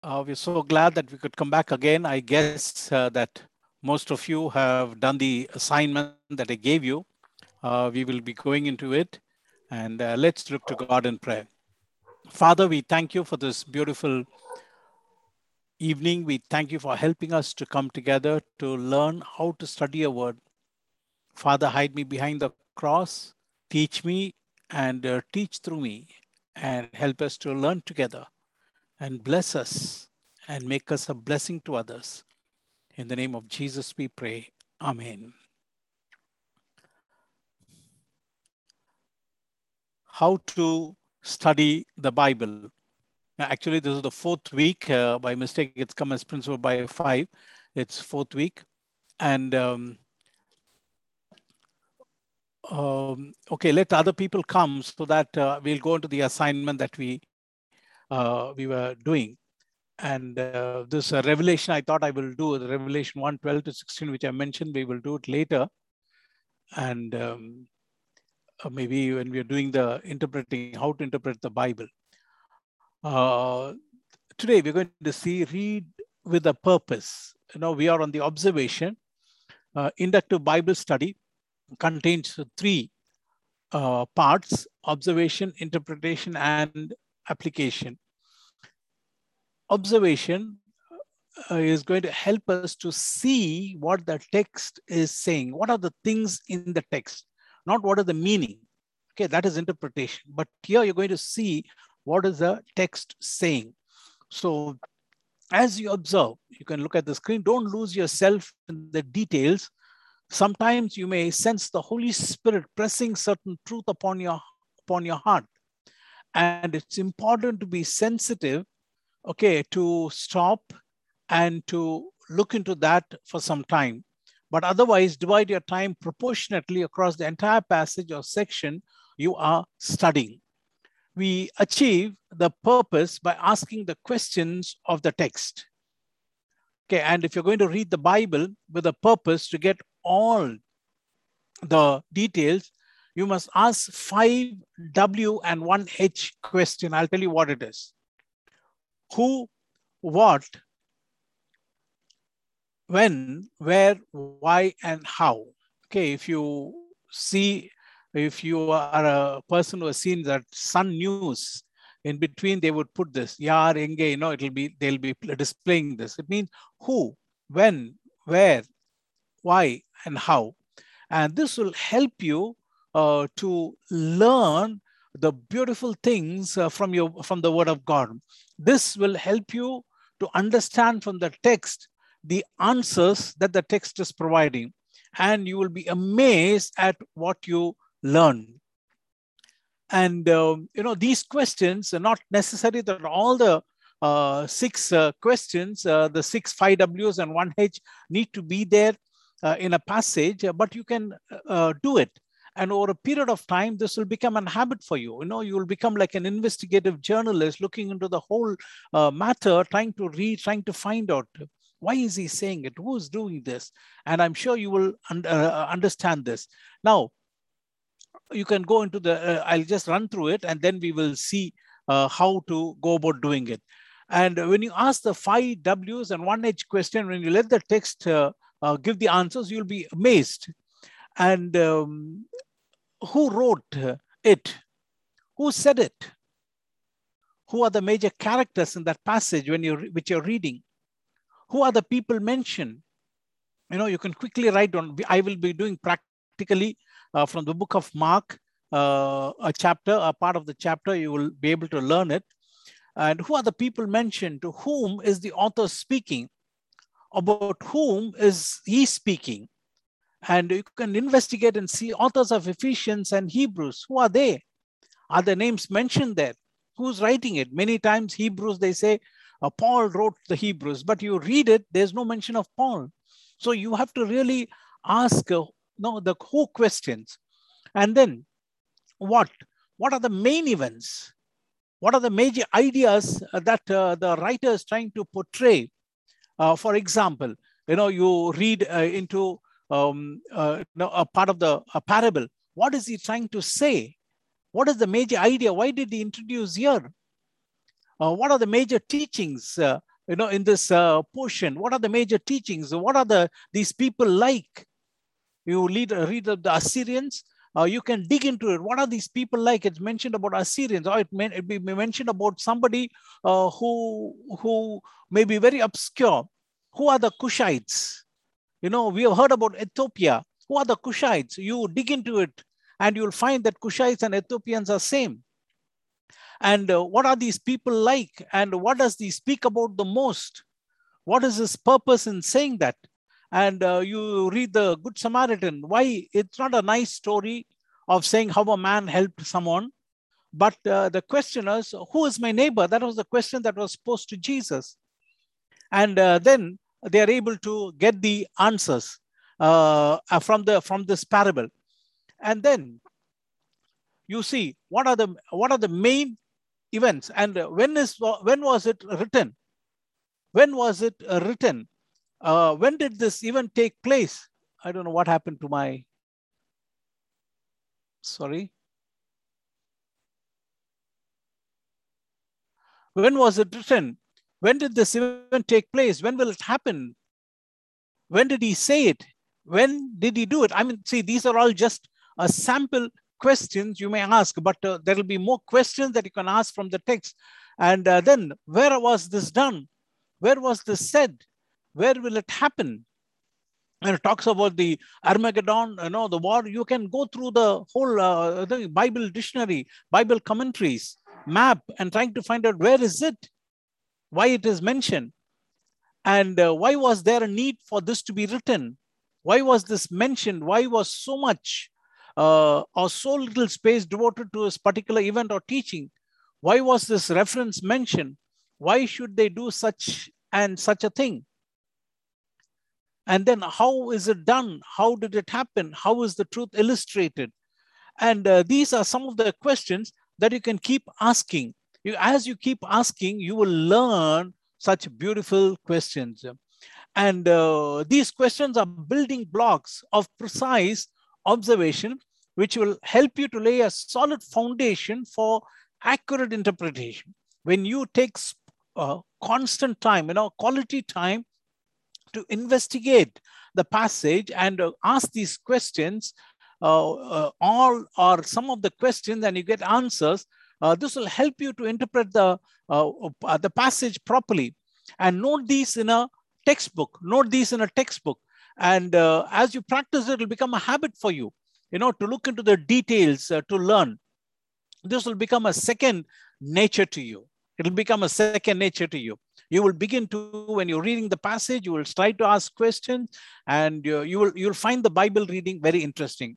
Uh, we're so glad that we could come back again. I guess uh, that most of you have done the assignment that I gave you. Uh, we will be going into it and uh, let's look to God in prayer. Father, we thank you for this beautiful evening. We thank you for helping us to come together to learn how to study a word. Father, hide me behind the cross, teach me and uh, teach through me and help us to learn together and bless us and make us a blessing to others. In the name of Jesus, we pray. Amen. How to study the Bible. Actually, this is the fourth week. Uh, by mistake, it's come as principle by five. It's fourth week. And um, um, okay, let other people come so that uh, we'll go into the assignment that we we were doing. And uh, this uh, revelation, I thought I will do the Revelation 1 12 to 16, which I mentioned, we will do it later. And um, uh, maybe when we are doing the interpreting, how to interpret the Bible. Uh, today, we're going to see read with a purpose. You know, we are on the observation. Uh, inductive Bible study contains three uh, parts observation, interpretation, and application. Observation uh, is going to help us to see what the text is saying. What are the things in the text? Not what is the meaning. Okay, that is interpretation. But here you're going to see what is the text saying. So as you observe, you can look at the screen. Don't lose yourself in the details. Sometimes you may sense the Holy Spirit pressing certain truth upon your, upon your heart. And it's important to be sensitive, okay, to stop and to look into that for some time. But otherwise, divide your time proportionately across the entire passage or section you are studying. We achieve the purpose by asking the questions of the text. Okay, and if you're going to read the Bible with a purpose to get all the details, you must ask five W and one H question. I'll tell you what it is. Who, what, when, where, why, and how. Okay, if you see, if you are a person who has seen that Sun News, in between they would put this, yar, enge, you know, it'll be, they'll be displaying this. It means who, when, where, why, and how. And this will help you uh, to learn the beautiful things uh, from your from the word of god this will help you to understand from the text the answers that the text is providing. And you will be amazed at what you learn. And um, you know these questions are not necessary that all the uh, six uh, questions uh, the six five w's and one h need to be there uh, in a passage but you can uh, do it and over a period of time this will become a habit for you. You know you will become like an investigative journalist looking into the whole uh, matter trying to read trying to find out why is he saying it? Who is doing this? And i'm sure you will un uh, understand this. Now you can go into the uh, i'll just run through it and then we will see uh, how to go about doing it. And when you ask the five w's and one h question when you let the text uh, uh, give the answers you'll be amazed. And um, who wrote it? Who said it? Who are the major characters in that passage when you which you're reading? Who are the people mentioned? You know, you can quickly write down. I will be doing practically uh, from the book of Mark, uh, a chapter, a part of the chapter. You will be able to learn it. And who are the people mentioned? To whom is the author speaking? About whom is he speaking? And you can investigate and see authors of Ephesians and Hebrews. Who are they? Are the names mentioned there? Who's writing it? Many times Hebrews, they say, uh, Paul wrote the Hebrews, but you read it, there's no mention of Paul. So you have to really ask uh, no, the who questions. And then what? What are the main events? What are the major ideas that uh, the writer is trying to portray? Uh, for example, you know, you read uh, into um, uh, no, a part of the a parable. What is he trying to say? What is the major idea? Why did he introduce here? Uh, what are the major teachings uh, you know, in this uh, portion? What are the major teachings? What are the these people like? You read, read of the Assyrians, uh, you can dig into it. What are these people like? It's mentioned about Assyrians, or it may be mentioned about somebody uh, who who may be very obscure. Who are the Cushites? You know, we have heard about Ethiopia. Who are the Cushites? You dig into it, and you'll find that Cushites and Ethiopians are same. And uh, what are these people like? And what does he speak about the most? What is his purpose in saying that? and uh, you read the Good Samaritan. Why? It's not a nice story of saying how a man helped someone, but uh, the question is, who is my neighbor? That was the question that was posed to Jesus. And uh, then they are able to get the answers uh, from, the, from this parable. And then you see what are the what are the main events and when is when was it written when was it written uh, when did this even take place? I don't know what happened to my, sorry. When was it written? When did this event take place? When will it happen? When did he say it? When did he do it? I mean, see, these are all just a sample questions you may ask, but uh, there will be more questions that you can ask from the text. And uh, then, where was this done? Where was this said? where will it happen? And it talks about the Armageddon, you know, the war. You can go through the whole uh, the Bible dictionary, Bible commentaries, map, and trying to find out where is it, why it is mentioned, and uh, why was there a need for this to be written? Why was this mentioned? Why was so much uh, or so little space devoted to this particular event or teaching? Why was this reference mentioned? Why should they do such and such a thing? And then how is it done? How did it happen? How is the truth illustrated? And uh, these are some of the questions that you can keep asking. You, as you keep asking, you will learn such beautiful questions. And uh, these questions are building blocks of precise observation, which will help you to lay a solid foundation for accurate interpretation. When you take uh, constant time, you know, quality time to investigate the passage and uh, ask these questions, uh, uh, all or some of the questions, and you get answers. Uh, this will help you to interpret the uh, uh, the passage properly, and note these in a textbook. Note these in a textbook, and as you practice, it will become a habit for you. You know to look into the details to learn. This will become a second nature to you. It will become a second nature to you you will begin to when you're reading the passage you will try to ask questions and you, you will you'll find the bible reading very interesting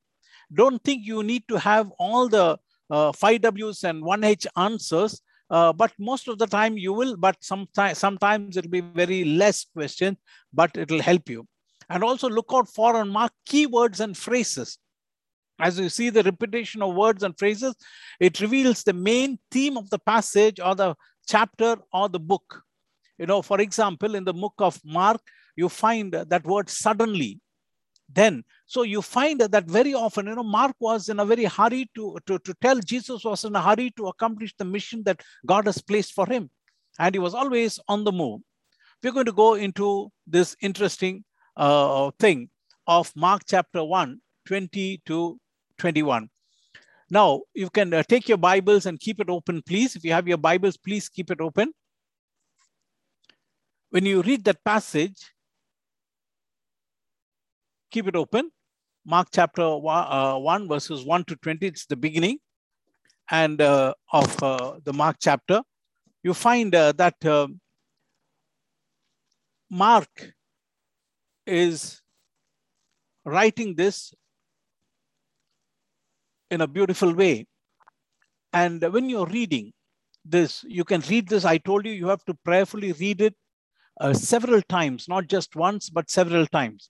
don't think you need to have all the uh, 5ws and 1h answers. Uh, but most of the time you will but sometimes sometimes it'll be very less questions but it'll help you. And also look out for and mark keywords and phrases. As you see the repetition of words and phrases it reveals the main theme of the passage or the chapter or the book. You know, for example, in the book of Mark, you find that word suddenly. Then, so you find that very often, you know, Mark was in a very hurry to, to, to tell Jesus was in a hurry to accomplish the mission that God has placed for him. And he was always on the move. We're going to go into this interesting uh, thing of Mark chapter 1, 20 to 21. Now, you can uh, take your Bibles and keep it open, please. If you have your Bibles, please keep it open when you read that passage, keep it open. Mark chapter one, uh, 1 verses 1 to 20, it's the beginning and uh, of uh, the Mark chapter. You find uh, that uh, Mark is writing this in a beautiful way. And when you're reading this, you can read this. I told you, you have to prayerfully read it uh, several times, not just once, but several times.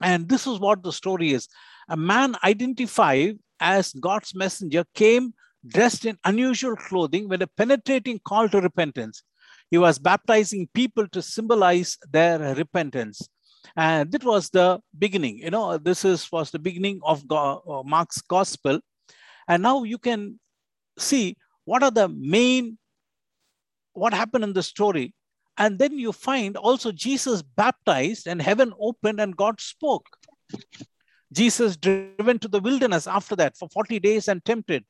And this is what the story is. A man identified as God's messenger came dressed in unusual clothing with a penetrating call to repentance. He was baptizing people to symbolize their repentance. And that was the beginning. You know, this is was the beginning of God, uh, Mark's gospel. And now you can see what are the main, what happened in the story And then you find also Jesus baptized and heaven opened and God spoke. Jesus driven to the wilderness after that for 40 days and tempted.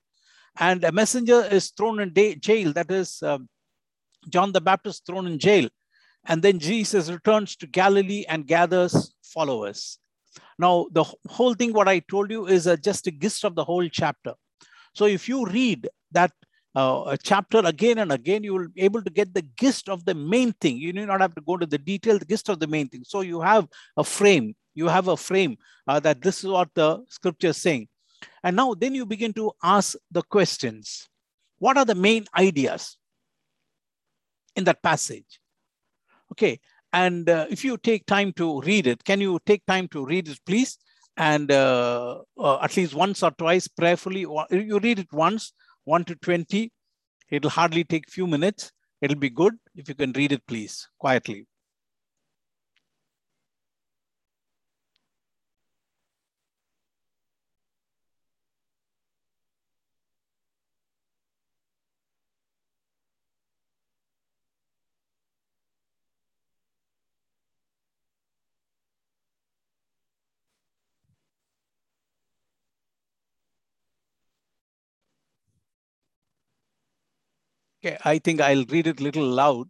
And a messenger is thrown in jail, that is um, John the Baptist thrown in jail. And then Jesus returns to Galilee and gathers followers. Now, the whole thing, what I told you, is just a gist of the whole chapter. So if you read that uh, chapter again and again, you will be able to get the gist of the main thing. You need not have to go to the detail, the gist of the main thing. So you have a frame. You have a frame uh, that this is what the scripture is saying. And now then you begin to ask the questions. What are the main ideas in that passage? Okay, and uh, if you take time to read it, can you take time to read it, please? And uh, uh, at least once or twice prayerfully, you read it once, 1 to 20. It'll hardly take few minutes. It'll be good if you can read it, please, quietly. Okay, I think I'll read it a little loud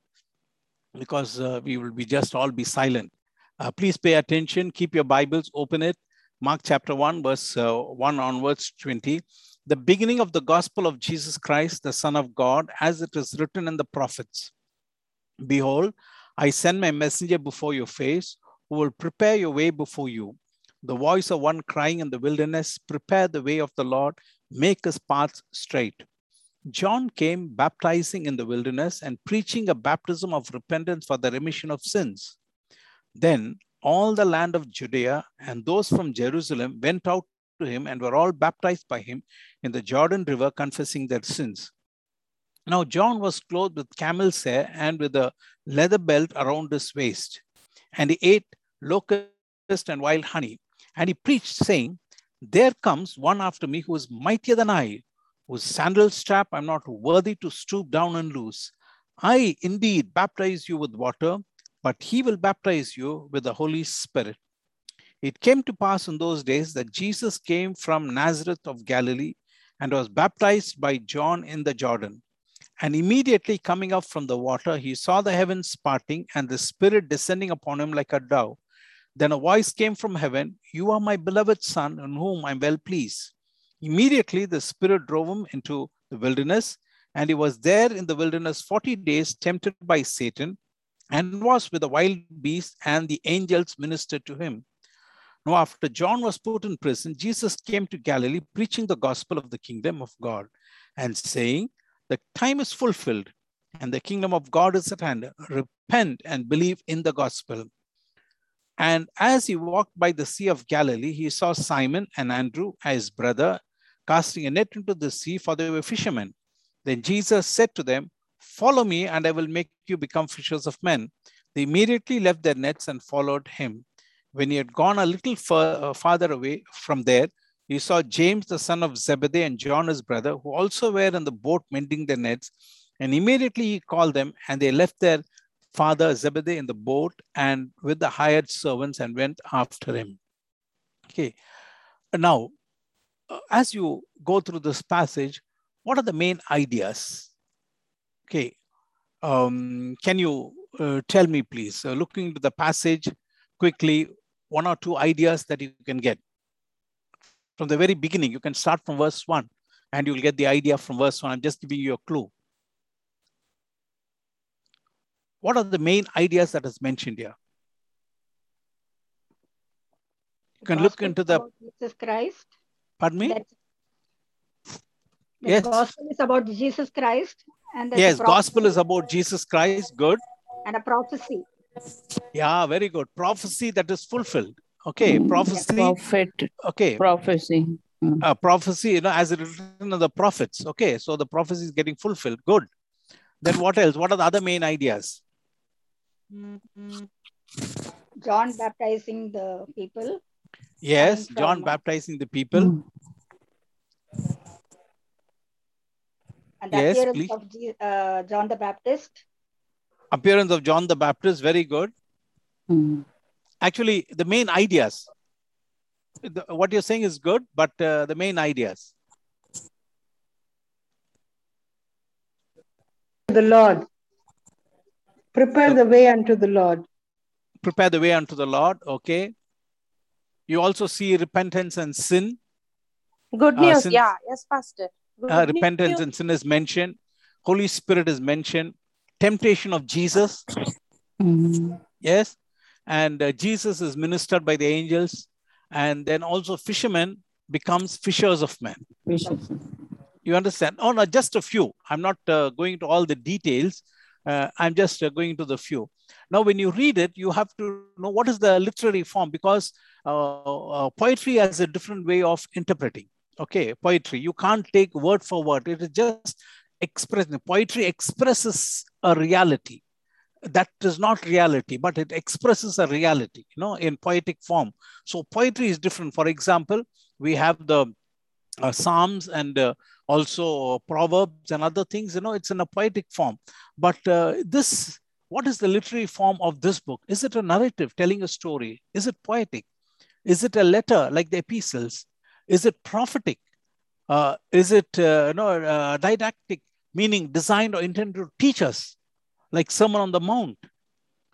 because uh, we will be just all be silent. Uh, please pay attention, keep your Bibles, open it. Mark chapter 1, verse uh, 1 onwards 20. The beginning of the gospel of Jesus Christ, the Son of God, as it is written in the prophets. Behold, I send my messenger before your face, who will prepare your way before you. The voice of one crying in the wilderness, prepare the way of the Lord, make his paths straight. John came baptizing in the wilderness and preaching a baptism of repentance for the remission of sins. Then all the land of Judea and those from Jerusalem went out to him and were all baptized by him in the Jordan River, confessing their sins. Now, John was clothed with camel's hair and with a leather belt around his waist, and he ate locust and wild honey. And he preached, saying, There comes one after me who is mightier than I, whose sandal strap I'm not worthy to stoop down and loose. I indeed baptize you with water, but he will baptize you with the Holy Spirit. It came to pass in those days that Jesus came from Nazareth of Galilee and was baptized by John in the Jordan. And immediately coming up from the water, he saw the heavens parting and the Spirit descending upon him like a dove. Then a voice came from heaven You are my beloved Son, in whom I'm well pleased. Immediately, the Spirit drove him into the wilderness, and he was there in the wilderness 40 days, tempted by Satan, and was with the wild beasts, and the angels ministered to him. Now, after John was put in prison, Jesus came to Galilee, preaching the gospel of the kingdom of God, and saying, The time is fulfilled, and the kingdom of God is at hand. Repent and believe in the gospel. And as he walked by the Sea of Galilee, he saw Simon and Andrew, his brother, casting a net into the sea, for they were fishermen. Then Jesus said to them, Follow me, and I will make you become fishers of men. They immediately left their nets and followed him. When he had gone a little far, uh, farther away from there, he saw James, the son of Zebedee, and John, his brother, who also were in the boat mending their nets. And immediately he called them, and they left their father Zebedee in the boat and with the hired servants and went after him. Okay. Now, as you go through this passage, what are the main ideas? Okay, um, can you uh, tell me, please, uh, looking into the passage quickly, one or two ideas that you can get from the very beginning. You can start from verse one, and you'll get the idea from verse one. I'm just giving you a clue. What are the main ideas that is mentioned here? You can look into the Jesus Christ Pardon me? That's, the Yes. gospel is about Jesus Christ and there's Yes, prophecy gospel is about Jesus Christ. Good. and a prophecy. Yeah, very good. Prophecy that is fulfilled. Okay, prophecy. prophet Okay, prophecy. Mm. uh, prophecy, you know, as it is written in the prophets. Okay, so the prophecy is getting fulfilled. Good. Then what else? What are the other main ideas? John baptizing the people. Yes, John baptizing the people. Mm. and the Yes, appearance please. of Je- uh, John the Baptist. appearance of John the Baptist, very good. Mm. Actually, the main ideas. The, what you're saying is good, but uh, the main ideas. The Lord. Prepare the way unto the Lord. Prepare the way unto the Lord. Okay. You also see repentance and sin. Good Uh, news. yeah. Yes, Pastor. Uh, repentance and sin is mentioned. Holy Spirit is mentioned. Temptation of Jesus. Mm. Yes. And uh, Jesus is ministered by the angels. And then also fishermen becomes fishers of men. Bishop. You understand? Oh, no, just a few. I'm not uh, going to all the details. Uh, I'm just uh, going to the few. Now, when you read it, you have to know what is the literary form because uh, uh, poetry has a different way of interpreting. Okay, poetry. You can't take word for word. It is just expressing. Poetry expresses a reality. That is not reality, but it expresses a reality, you know, in poetic form. So poetry is different. For example, we have the uh, Psalms and uh, also Proverbs and other things, you know, it's in a poetic form. But uh, this, what is the literary form of this book? Is it a narrative telling a story? Is it poetic? Is it a letter like the epistles? Is it prophetic? Uh, is it uh, no, uh, didactic, meaning designed or intended to teach us, like Sermon on the Mount?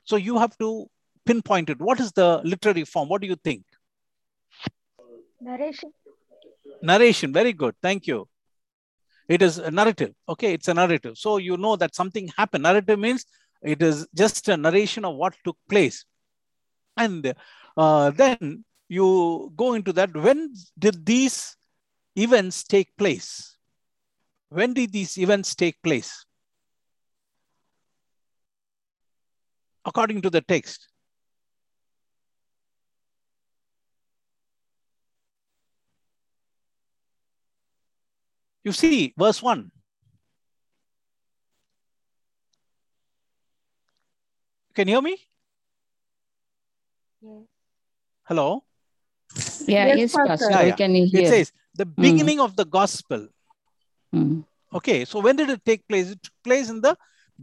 So you have to pinpoint it. What is the literary form? What do you think? Narration. narration very good thank you it is a narrative okay it's a narrative so you know that something happened narrative means it is just a narration of what took place and uh, then you go into that when did these events take place when did these events take place according to the text You see, verse 1. Can you hear me? Yes. Hello? Yeah, Yes, yes, Pastor. Pastor. Yeah, yeah. can hear. It says the beginning of the gospel. Mm. Okay, so when did it take place? It took place in the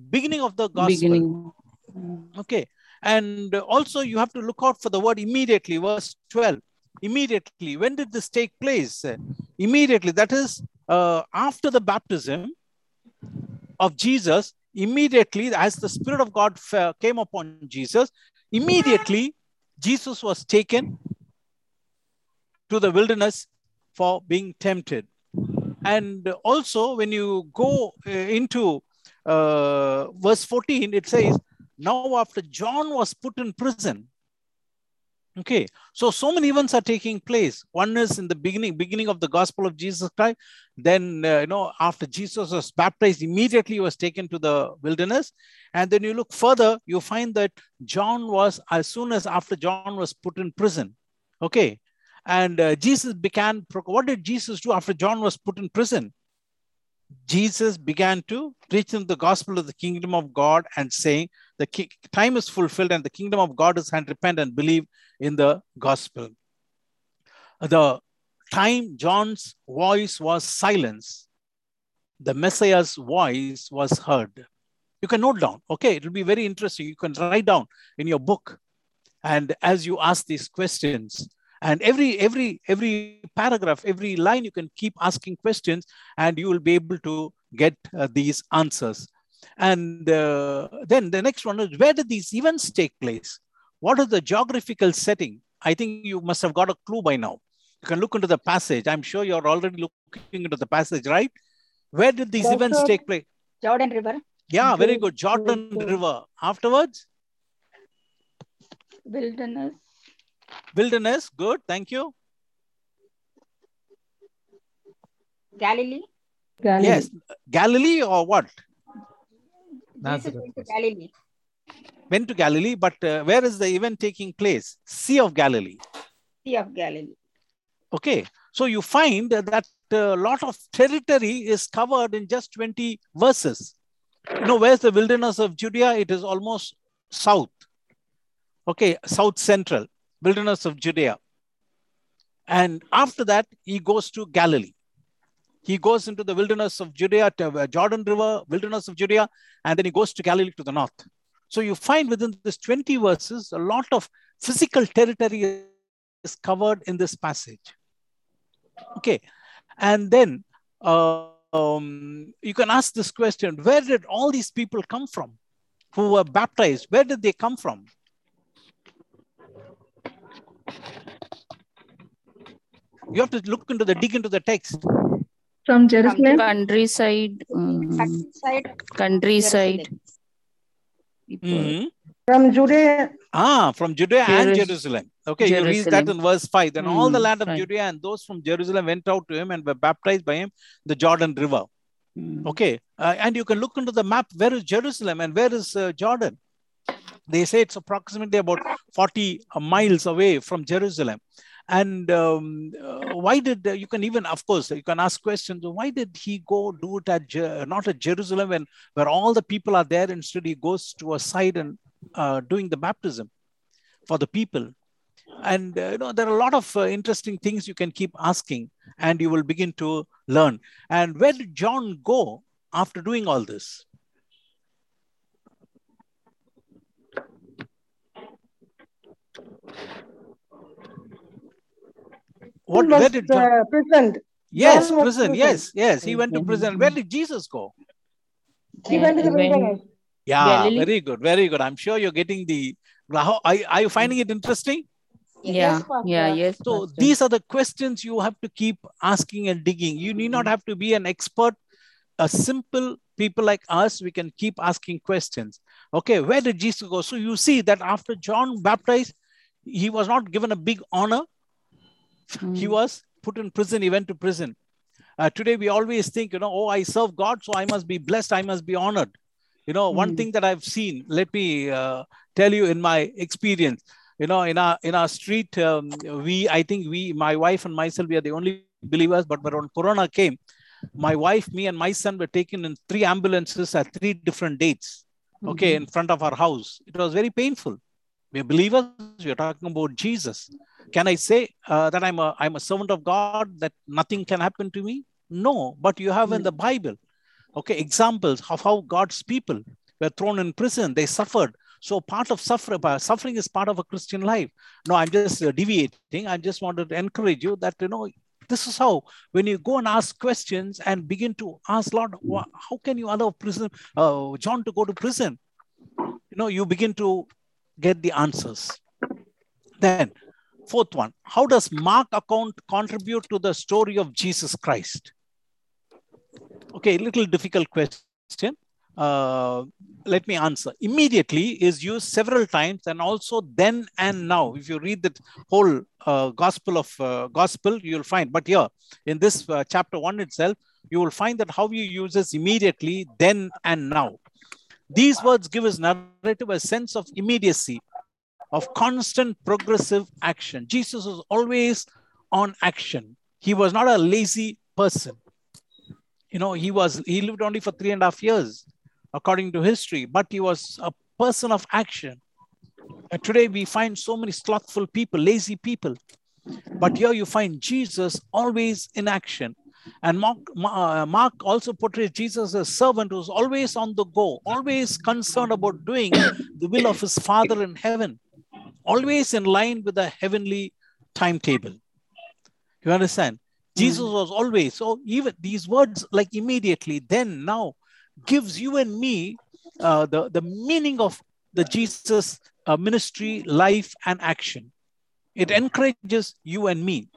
beginning of the gospel. Beginning. Mm. Okay. And also you have to look out for the word immediately, verse 12. Immediately. When did this take place? Immediately. That is uh, after the baptism of Jesus, immediately as the Spirit of God came upon Jesus, immediately Jesus was taken to the wilderness for being tempted. And also, when you go uh, into uh, verse 14, it says, Now, after John was put in prison, Okay, so so many events are taking place. One is in the beginning, beginning of the gospel of Jesus Christ. Then uh, you know, after Jesus was baptized, immediately he was taken to the wilderness. And then you look further, you find that John was as soon as after John was put in prison. Okay, and uh, Jesus began. What did Jesus do after John was put in prison? Jesus began to preach them the gospel of the kingdom of God and saying, the ki- time is fulfilled and the kingdom of God is hand. Repent and believe in the gospel. The time John's voice was silenced, the Messiah's voice was heard. You can note down, okay? It will be very interesting. You can write down in your book. And as you ask these questions, and every every every paragraph, every line, you can keep asking questions, and you will be able to get uh, these answers. And uh, then the next one is where did these events take place? What is the geographical setting? I think you must have got a clue by now. You can look into the passage. I'm sure you're already looking into the passage, right? Where did these events take place? Jordan River, Yeah, very Good. Jordan. River. Afterwards, wilderness, wilderness. Good. Thank you. Galilee. Galilee. Yes. Galilee or what? Jesus went to Galilee. Went to Galilee, but uh, where is the event taking place? Sea of Galilee. Sea of Galilee. Okay. So you find that a lot of territory is covered in just 20 verses. You know, where's the wilderness of Judea? It is almost south. Okay, south central, wilderness of Judea. And after that, he goes to Galilee. He goes into the wilderness of Judea, uh, Jordan River, wilderness of Judea, and then he goes to Galilee to the north. So you find within this 20 verses, a lot of physical territory is covered in this passage. Okay. And then uh, um, you can ask this question where did all these people come from who were baptized? Where did they come from? You have to look into the dig into the text. From Jerusalem. Countryside. um, Countryside, countryside. Jerusalem. people. Mhm. From Judea. Ah, from Judea and Jerusalem. Okay, you read that in verse 5. Then all the Hmm, land of fine. Judea and those from Jerusalem went out to him and were baptized by him, the Jordan River. Mm. Okay, uh, and you can look into the map. Where is Jerusalem and where is uh, Jordan? They say it's approximately about 40 miles away from Jerusalem. And um, uh, why did uh, you can even, of course, you can ask questions. Why did he go do it at not at Jerusalem when where all the people are there? Instead, he goes to a side and uh, doing the baptism for the people. And uh, you know there are a lot of uh, interesting things you can keep asking, and you will begin to learn. And where did John go after doing all this? What, was, where did John? uh, present. yes, John prison. prison. Yes, yes, he went to prison. Where did Jesus go? He went to the wilderness. Yeah, Galilee? very good, very good. I'm sure you're getting the. How, are, are you finding it interesting? Yeah, Yes, yeah, yes. So Pastor. these are the questions you have to keep asking and digging. You need not have to be an expert. A simple people like us, we can keep asking questions. Okay, where did Jesus go? So you see that after John baptized, he was not given a big honor. He Mm. was put in prison. He went to prison. Uh, today we always think, you know, oh, I serve God, so I must be blessed. I must be honored. You know, one Mm. thing that I've seen. Let me uh, tell you in my experience you know in our in our street um, we i think we my wife and myself we are the only believers but when corona came my wife me and my son were taken in three ambulances at three different dates okay in front of our house it was very painful we're believers we're talking about jesus can i say uh, that i'm a i'm a servant of god that nothing can happen to me no but you have in the bible okay examples of how god's people were thrown in prison they suffered so part of suffering, suffering is part of a Christian life. No, I'm just uh, deviating. I just wanted to encourage you that you know this is how when you go and ask questions and begin to ask, Lord, how can you allow prison uh, John to go to prison? You know, you begin to get the answers. Then, fourth one, how does Mark account contribute to the story of Jesus Christ? Okay, little difficult question. Uh, let me answer. Immediately is used several times, and also then and now. If you read the whole uh, gospel of uh, gospel, you'll find. But here in this uh, chapter one itself, you will find that how he uses immediately, then and now. These words give his narrative a sense of immediacy, of constant progressive action. Jesus was always on action. He was not a lazy person. You know, he was he lived only for three and a half years according to history, but he was a person of action. And today we find so many slothful people, lazy people. But here you find Jesus always in action. And Mark, uh, Mark also portrays Jesus as a servant who's always on the go, always concerned about doing the will of his Father in heaven, always in line with the heavenly timetable. You understand? Jesus was always so. Even these words, like immediately, then, now, gives you and me uh, the the meaning of the Jesus uh, ministry, life, and action. It encourages you and me.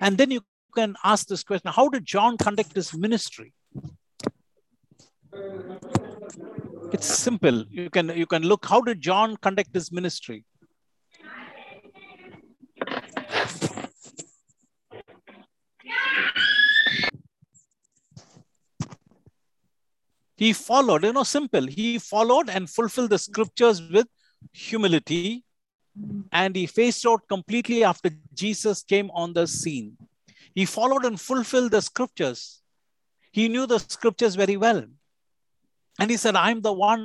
And then you can ask this question: How did John conduct his ministry? It's simple. You can you can look. How did John conduct his ministry? he followed you know simple he followed and fulfilled the scriptures with humility and he faced out completely after jesus came on the scene he followed and fulfilled the scriptures he knew the scriptures very well and he said i'm the one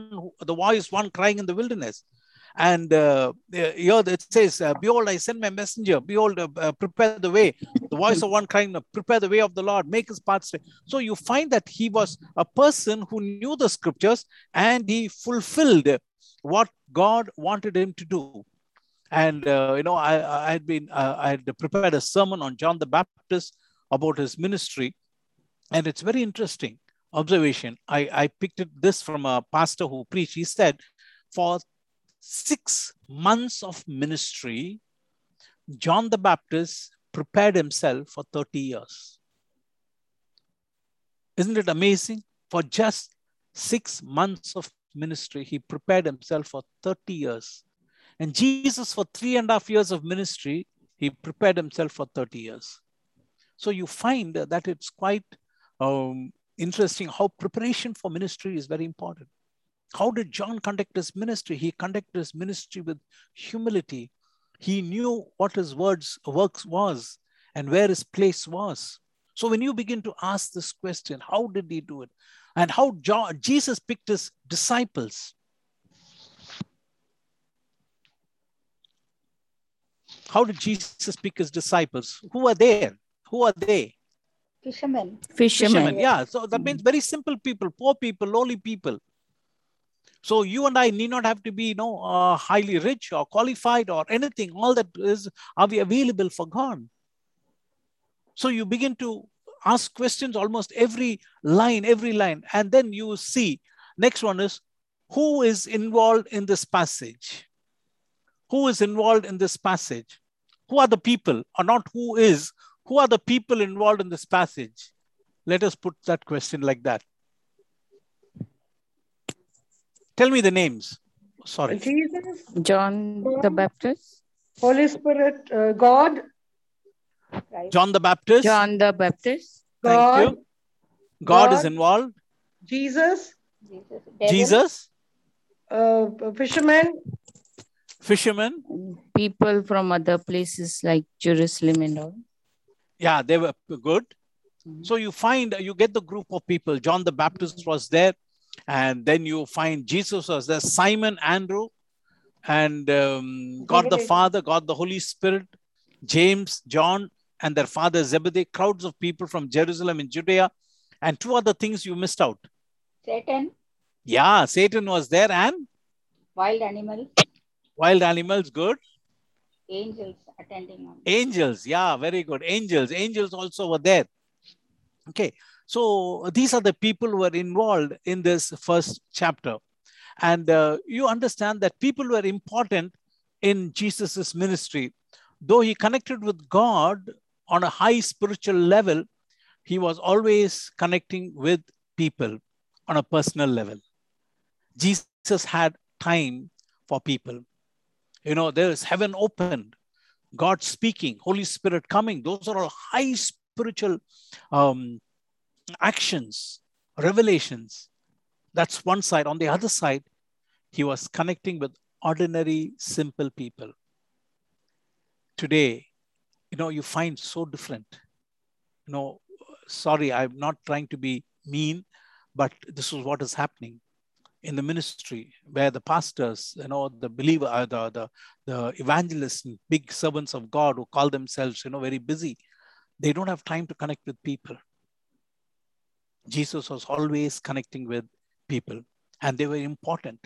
the voice one crying in the wilderness And uh, here it says, uh, Behold, I send my messenger. Behold, uh, uh, prepare the way. The voice of one crying, Prepare the way of the Lord, make his path straight. So you find that he was a person who knew the scriptures and he fulfilled what God wanted him to do. And, uh, you know, I, had been, uh, I had prepared a sermon on John the Baptist about his ministry. And it's very interesting observation. I, I picked this from a pastor who preached. He said, for six months of ministry, John the Baptist prepared himself for 30 years. Isn't it amazing? For just six months of ministry, he prepared himself for 30 years. And Jesus, for three and a half years of ministry, he prepared himself for 30 years. So you find that it's quite um, interesting how preparation for ministry is very important. How did John conduct his ministry? He conducted his ministry with humility. He knew what his words works was and where his place was. So when you begin to ask this question, how did he do it? And how John, Jesus picked his disciples. How did Jesus pick his disciples? Who are there? Who are they? Fishermen. Fishermen. Fishermen. Yeah. So that means very simple people, poor people, lowly people. So you and I need not have to be, you know, uh, highly rich or qualified or anything. All that is are we available for God. So you begin to ask questions almost every line, every line, and then you see. Next one is who is involved in this passage? Who is involved in this passage? Who are the people, or not who is? Who are the people involved in this passage? Let us put that question like that. Tell me the names. Sorry. Jesus, John the Baptist. Holy Spirit, uh, God, Right. John the Baptist. John the Baptist. Thank God, you. God, is involved. Jesus, Jesus. Jesus, uh, fishermen, fishermen. People from other places like Jerusalem and all. Yeah, they were good. Mhm. So you find you get the group of people. John the Baptist was there, and then you find Jesus was there. Simon, Andrew, and um, God the Father, God the Holy Spirit, James, John, and their father Zebedee. Crowds of people from Jerusalem and Judea, and two other things you missed out. Satan. Yeah, Satan was there, and Wild animals. Wild animals. Good. Angels attending on. Angels, yeah, very good. Angels, angels also were there. Okay, so these are the people who were involved in this first chapter. And uh, you understand that people were important in Jesus's ministry. Though he connected with God on a high spiritual level, he was always connecting with people on a personal level. Jesus had time for people. You know, there is heaven opened, God speaking, Holy Spirit coming. Those are all high spiritual um, actions, revelations. That's one side. On the other side, he was connecting with ordinary, simple people. Today, you know, you find so different. You know, sorry, I'm not trying to be mean, but this is what is happening in the ministry where the pastors, you know, the believer, uh, the, the, the evangelists and big servants of God who call themselves, you know, very busy, they don't have time to connect with people. Jesus was always connecting with people and they were important.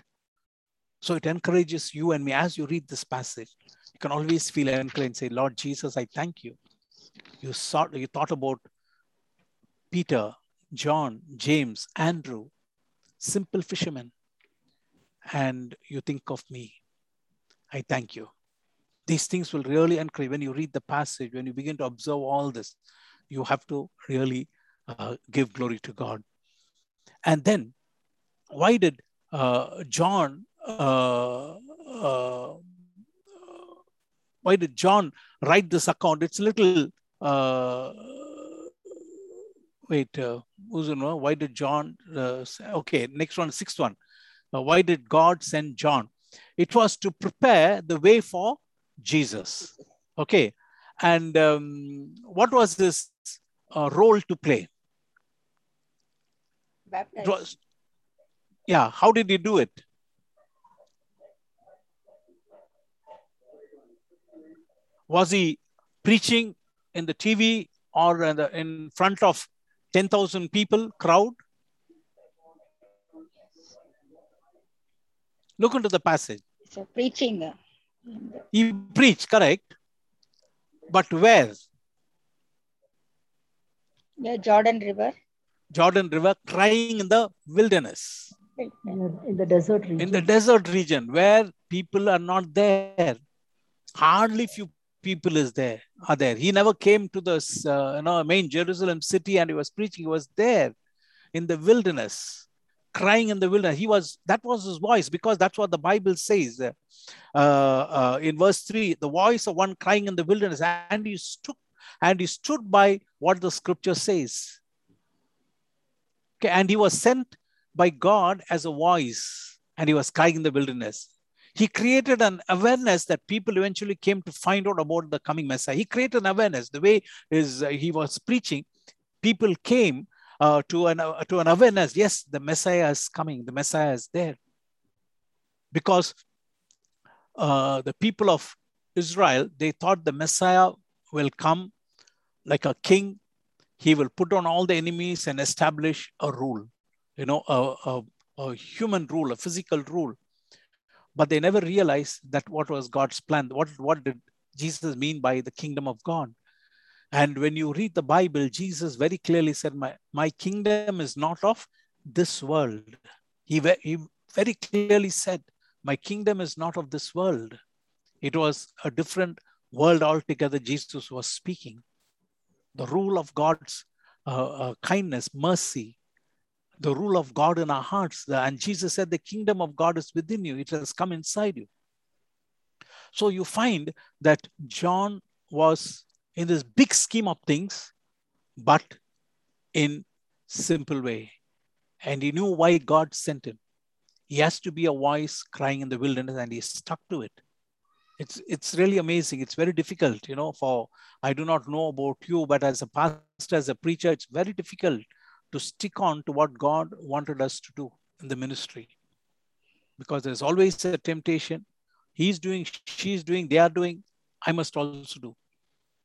So it encourages you and me as you read this passage. You can always feel encouraged and say, Lord Jesus, I thank you. You saw, you thought about Peter, John, James, Andrew, simple fishermen, and you think of me. I thank you. These things will really encourage when you read the passage, when you begin to observe all this, you have to really uh, give glory to God. And then, why did uh, John? Uh, uh, why did John write this account? It's a little. Wait, uh, who's in, why did John? Uh, okay, next one, sixth one. Uh, why did God send John? It was to prepare the way for Jesus. Okay, and um, what was this uh, role to play? It was, yeah. How did he do it? Was he preaching in the TV or in, the, in front of 10,000 people crowd? Look into the passage. It's a preaching. in the- He preached, correct? But where? The Jordan River. Jordan River, crying in the wilderness, In the- in the desert region. in the desert region where people are not there. Hardly few people is there are there. He never came to the uh, you know main Jerusalem city and he was preaching. He was there in the wilderness, crying in the wilderness. He was that was his voice because that's what the Bible says. Uh, uh, in verse three, the voice of one crying in the wilderness, and he stood and he stood by what the scripture says. Okay, and he was sent by God as a voice, and he was crying in the wilderness. He created an awareness that people eventually came to find out about the coming Messiah. He created an awareness. The way is uh, he was preaching, people came uh, to an uh, to an awareness. Yes, the Messiah is coming. The Messiah is there, because uh, the people of Israel they thought the Messiah will come like a king. He will put on all the enemies and establish a rule. You know, a, a, a human rule, a physical rule but they never realized that what was God's plan. What, what did Jesus mean by the kingdom of God? And when you read the Bible, Jesus very clearly said, My, my kingdom is not of this world. He, he very clearly said, My kingdom is not of this world. It was a different world altogether Jesus was speaking. The rule of God's uh, uh, kindness, mercy, the rule of God in our hearts. And Jesus said, The kingdom of God is within you, it has come inside you. So you find that John was in this big scheme of things, but in simple way. And he knew why God sent him. He has to be a voice crying in the wilderness, and he stuck to it. It's it's really amazing. It's very difficult, you know. For I do not know about you, but as a pastor, as a preacher, it's very difficult to stick on to what God wanted us to do in the ministry. Because there's always a temptation. He's doing, she's doing, they are doing, I must also do.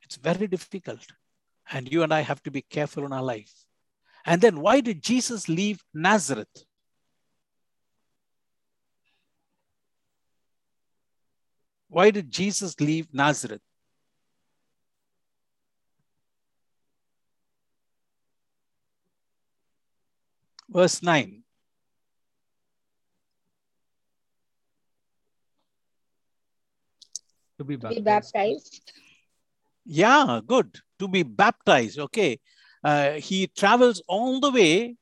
It's very difficult. And you and I have to be careful in our life. And then why did Jesus leave Nazareth? Why did Jesus leave Nazareth? Verse 9. To be To be baptized. baptized. Yeah, good. To be baptized. Okay. Uh, he travels all the way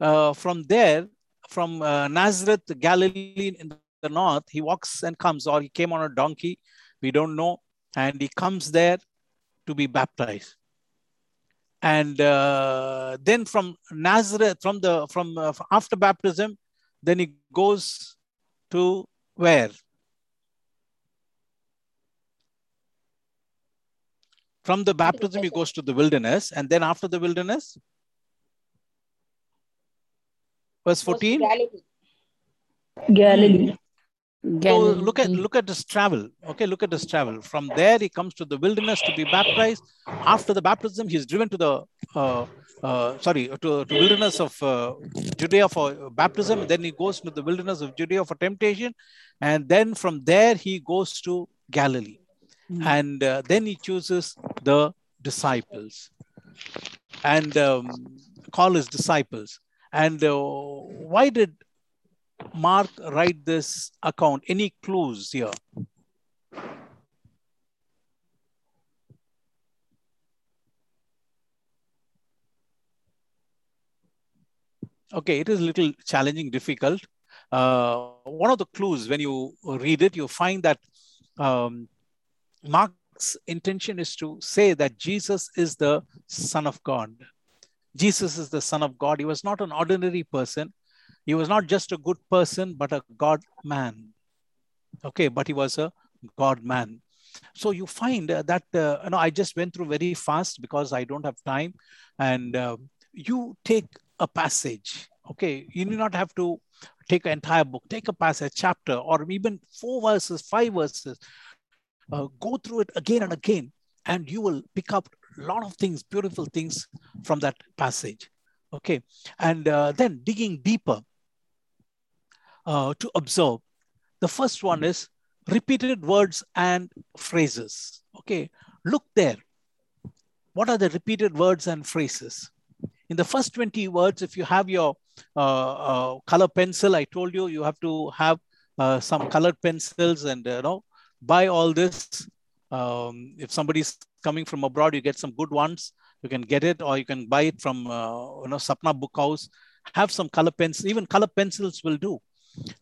uh, from there, from uh, Nazareth, Galilee in the north. He walks and comes, or he came on a donkey. We don't know. And he comes there to be baptized. And uh, then from Nazareth, from the from uh, after baptism, then he goes to where? From the baptism, he goes to the wilderness, and then after the wilderness, verse 14. Galilee. Galilee. So look at look at his travel. Okay, look at his travel. From there, he comes to the wilderness to be baptized. After the baptism, he's driven to the uh, uh, sorry to, to wilderness of uh, Judea for baptism. Then he goes to the wilderness of Judea for temptation, and then from there he goes to Galilee, Mm. and uh, then he chooses the disciples and um, call his disciples. And uh, why did Mark write this account? Any clues here? Okay, it is a little challenging, difficult. Uh, one of the clues when you read it, you find that um, Mark's intention is to say that Jesus is the Son of God. Jesus is the Son of God. He was not an ordinary person. He was not just a good person, but a God man. Okay, but he was a God man. So you find uh, that, uh, you know, I just went through very fast because I don't have time. And uh, you take a passage, okay? You do not have to take an entire book, take a passage, chapter, or even four verses, five verses. uh, go through it again and again, and you will pick up a lot of things, beautiful things from that passage. Okay, and uh, then digging deeper uh, to observe. The first one is repeated words and phrases. Okay, look there. What are the repeated words and phrases? In the first 20 words, if you have your uh, uh, color pencil, I told you you have to have uh, some colored pencils and you know buy all this. Um, if somebody's coming from abroad, you get some good ones. You can get it, or you can buy it from uh, you know Sapna Book House. Have some color pencils. Even color pencils will do.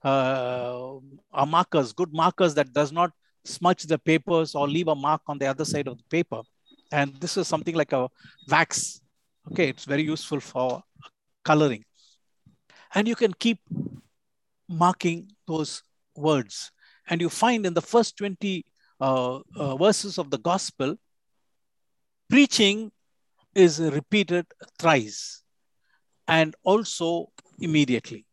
Uh, are markers, good markers that does not smudge the papers or leave a mark on the other side of the paper. And this is something like a wax. Okay, it's very useful for coloring. And you can keep marking those words. And you find in the first 20 uh, uh, verses of the gospel, preaching is repeated thrice and also immediately.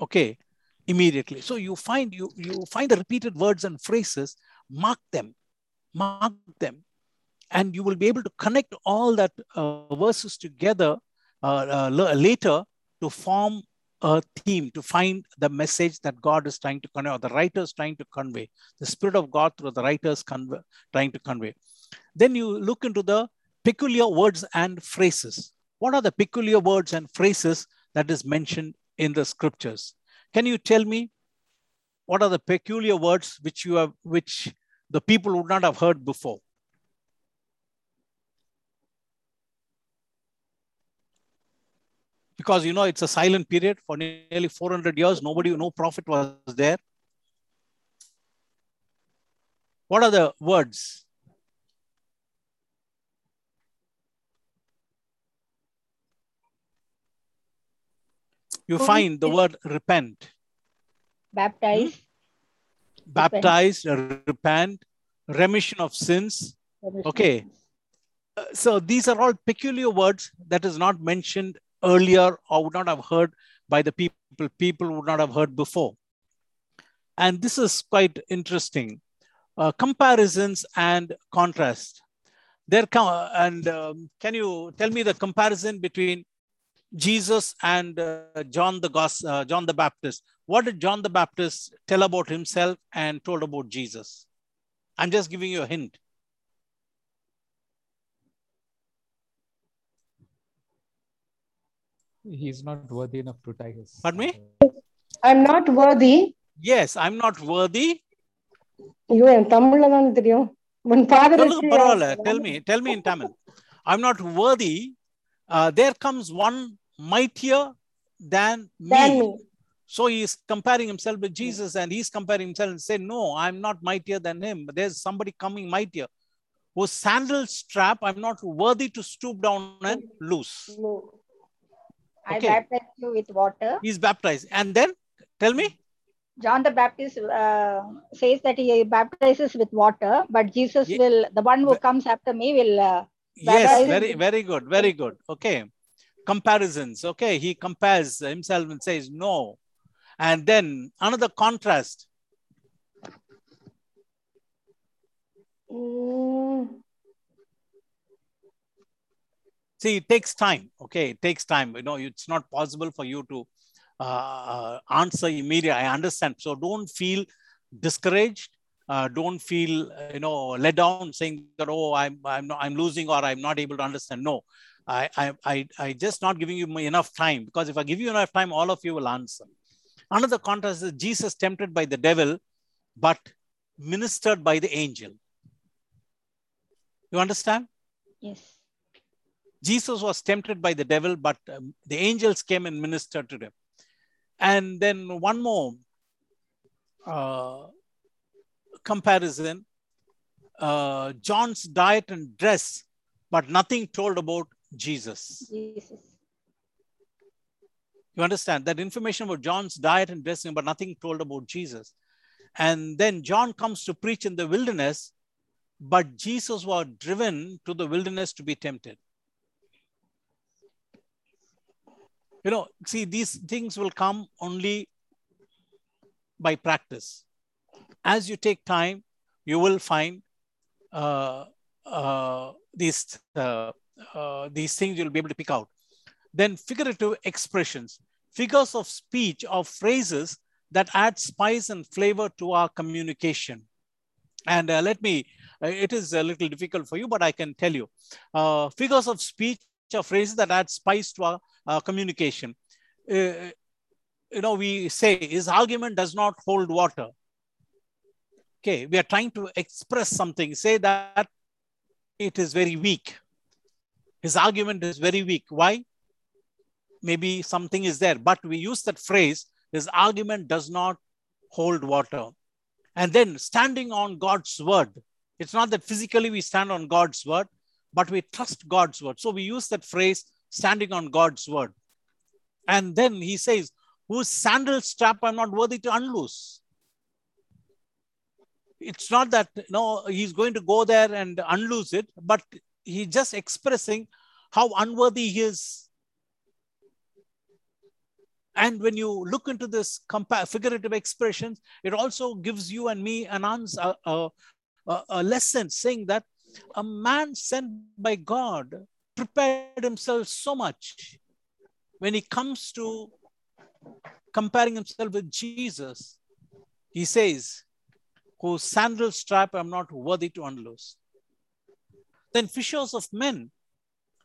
Okay, immediately. So you find you you find the repeated words and phrases, mark them, mark them, and you will be able to connect all that uh, verses together uh, uh, later to form a theme to find the message that God is trying to convey, or the writer is trying to convey, the Spirit of God through the writers trying to convey. Then you look into the peculiar words and phrases. What are the peculiar words and phrases that is mentioned in the scriptures? Can you tell me what are the peculiar words which you have, which the people would not have heard before? because you know it's a silent period for nearly 400 years. Nobody no prophet was there. What are the words you find the word repent. Baptize. Hmm? baptize repent remission of sins. Okay. Uh, so these are all peculiar words that is not mentioned earlier or would not have heard by the people people would not have heard before. And this is quite interesting. Uh, comparisons and contrast. There come and um, can you tell me the comparison between jesus and uh, john the Gos- uh, john the baptist what did john the baptist tell about himself and told about jesus i'm just giving you a hint he's not worthy enough to tie his. Pardon me? I'm not worthy. yes i'm not worthy ஐயோ என் தமிழ்ல தான் தெரியும் உன் பாதரட்சி சொல்லுங்க பரவாயில்ல tell me tell me in tamil i'm not worthy uh, there comes one mightier than me than me. so he is comparing himself with jesus and he's comparing himself and say no i'm not mightier than him but there's somebody coming mightier whose sandal strap i'm not worthy to stoop down and loose No. I Okay. baptize you with water. he's baptized and then tell me John the Baptist uh, says that he baptizes with water, but Jesus Ye- will, the one who comes after me will. Uh, yes very very good very good. Okay. Comparisons. Okay. He compares himself and says no. And then another contrast. Mm, see it takes time. Okay. It takes time. You know it's not possible for you to uh, answer immediately. I understand. So don't feel discouraged uh, don't feel uh, you know let down saying that oh i'm i'm not, i'm losing or i'm not able to understand no I, I i i just not giving you enough time because if i give you enough time all of you will answer another contrast is jesus tempted by the devil but ministered by the angel you understand yes. Jesus was tempted by the devil, but um, the angels came and ministered to him. And then one more uh, comparison uh, John's diet and dress, but nothing told about Jesus. Jesus. You understand that information about John's diet and dressing, but nothing told about Jesus. And then John comes to preach in the wilderness, but Jesus was driven to the wilderness to be tempted. You know, see, these things will come only by practice. As you take time, you will find uh, uh, these uh, uh, these things you'll be able to pick out. Then figurative expressions, figures of speech or phrases that add spice and flavor to our communication. And uh, let me, uh, it is a little difficult for you, but I can tell you. Figures of speech or phrases that add spice to our communication. You know, we say his argument does not hold water. Okay, we are trying to express something, say that it is very weak. His argument is very weak. Why? Maybe something is there, but we use that phrase, his argument does not hold water. And then standing on God's word. It's not that physically we stand on God's word, but we trust God's word. So we use that phrase, standing on God's word. And then he says, whose sandal strap I'm not worthy to unloose. It's not that no, he's going to go there and unloose it, but he's just expressing how unworthy he is. And when you look into this compa- figurative expressions, it also gives you and me an answer, a, a, a lesson saying that a man sent by God prepared himself so much when he comes to comparing himself with Jesus, he says, whose sandal strap I'm not worthy to unloose. Then fishers of men.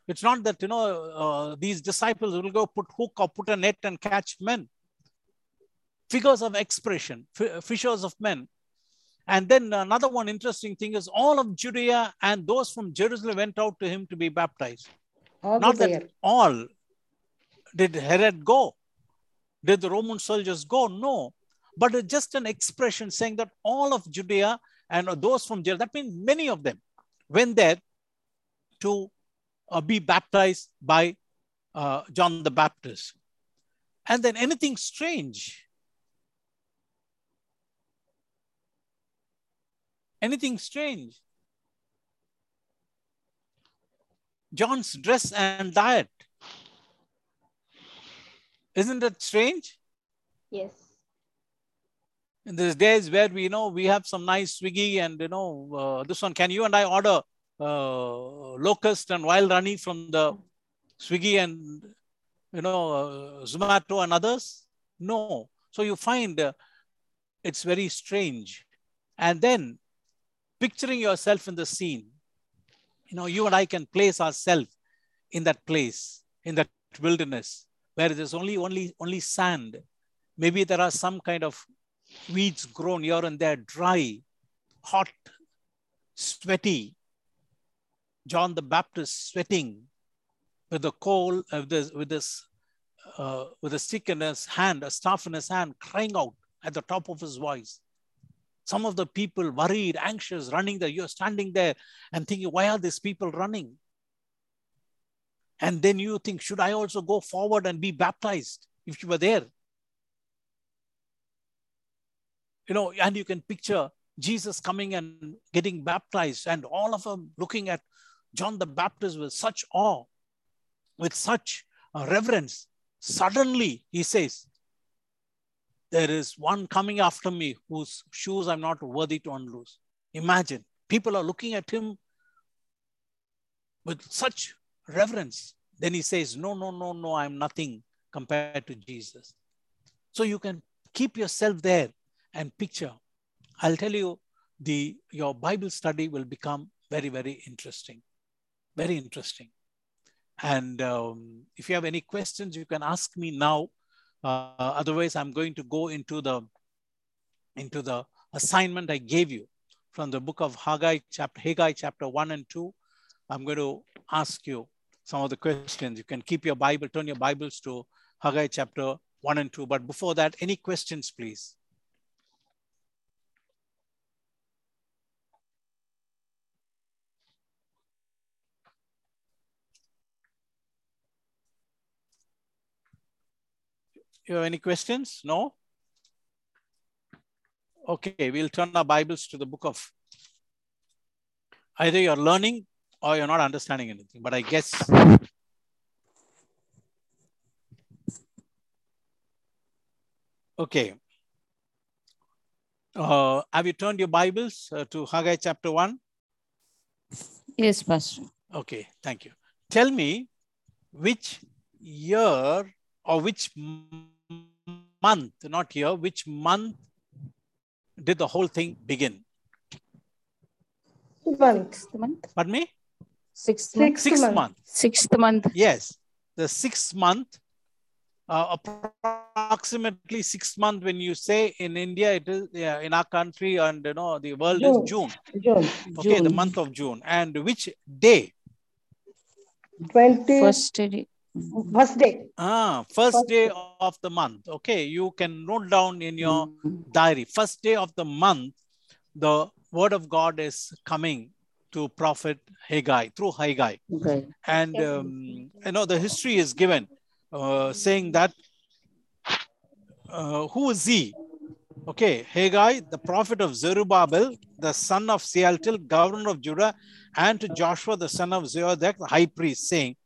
It's not that, you know, uh, these disciples will go put hook or put a net and catch men. Figures of expression, fishers of men. And then another one interesting thing is all of Judea and those from Jerusalem went out to him to be baptized. All Not that there. all did Herod go? Did the Roman soldiers go? No. But it's just an expression saying that all of Judea and those from Judea, that means many of them went there to uh, be baptized by uh, John the Baptist. And then anything strange? Anything strange? John's dress and diet. Isn't that strange? Yes. In these days where we know we have some nice Swiggy and you know uh, this one, can you and I order uh, locust and wild honey from the Swiggy and you know uh, Zomato and others? No. So you find uh, it's very strange. And then picturing yourself in the scene, you know, you and I can place ourselves in that place, in that wilderness where there's only only only sand. Maybe there are some kind of weeds grown here and there, dry, hot, sweaty. John the Baptist sweating with a coal, uh, with this, with this, uh, with a stick in his hand, a staff in his hand, crying out at the top of his voice. Some of the people worried, anxious, running there. You're standing there and thinking, why are these people running? And then you think, should I also go forward and be baptized if you were there? You know, and you can picture Jesus coming and getting baptized, and all of them looking at John the Baptist with such awe, with such uh, reverence. Suddenly, he says, There is one coming after me whose shoes I'm not worthy to unloose. Imagine, people are looking at him with such reverence. Then he says, No, no, no, no, I'm nothing compared to Jesus. So you can keep yourself there and picture. I'll tell you, the your Bible study will become very, very interesting. Very interesting. And um, if you have any questions, you can ask me now. Uh, otherwise, I'm going to go into the into the assignment I gave you from the book of Haggai, chapter Haggai, chapter one and two. I'm going to ask you some of the questions. You can keep your Bible, turn your Bibles to Haggai chapter 1 and 2. But before that, any questions, please? You have any questions? No? Okay, we'll turn our Bibles to the book of either you're learning or you're not understanding anything. But I guess okay. Uh, have you turned your Bibles uh, to Haggai chapter 1? Yes, Pastor. Okay, thank you. Tell me which year or which month, not year, which month did the whole thing begin? Month. Sixth month. Pardon me? Sixth month. Sixth Sixth month. month. Sixth month. Yes, the sixth month, uh, approximately sixth month. When you say in India, it is yeah, in our country and you know the world June. is June. June. Okay, the month of June. And which day? 20 First day. First day. Ah, first First day day. of the month. Okay, you can note down in your Mm. diary. First day of the month, the word of God is coming to prophet Haggai through Haggai. Okay. And um, you know the history is given, uh, saying that uh, who is he? Okay, Haggai, the prophet of Zerubbabel, the son of Shealtiel, governor of Judah, and to Joshua, the son of Zeodak, the high priest, saying,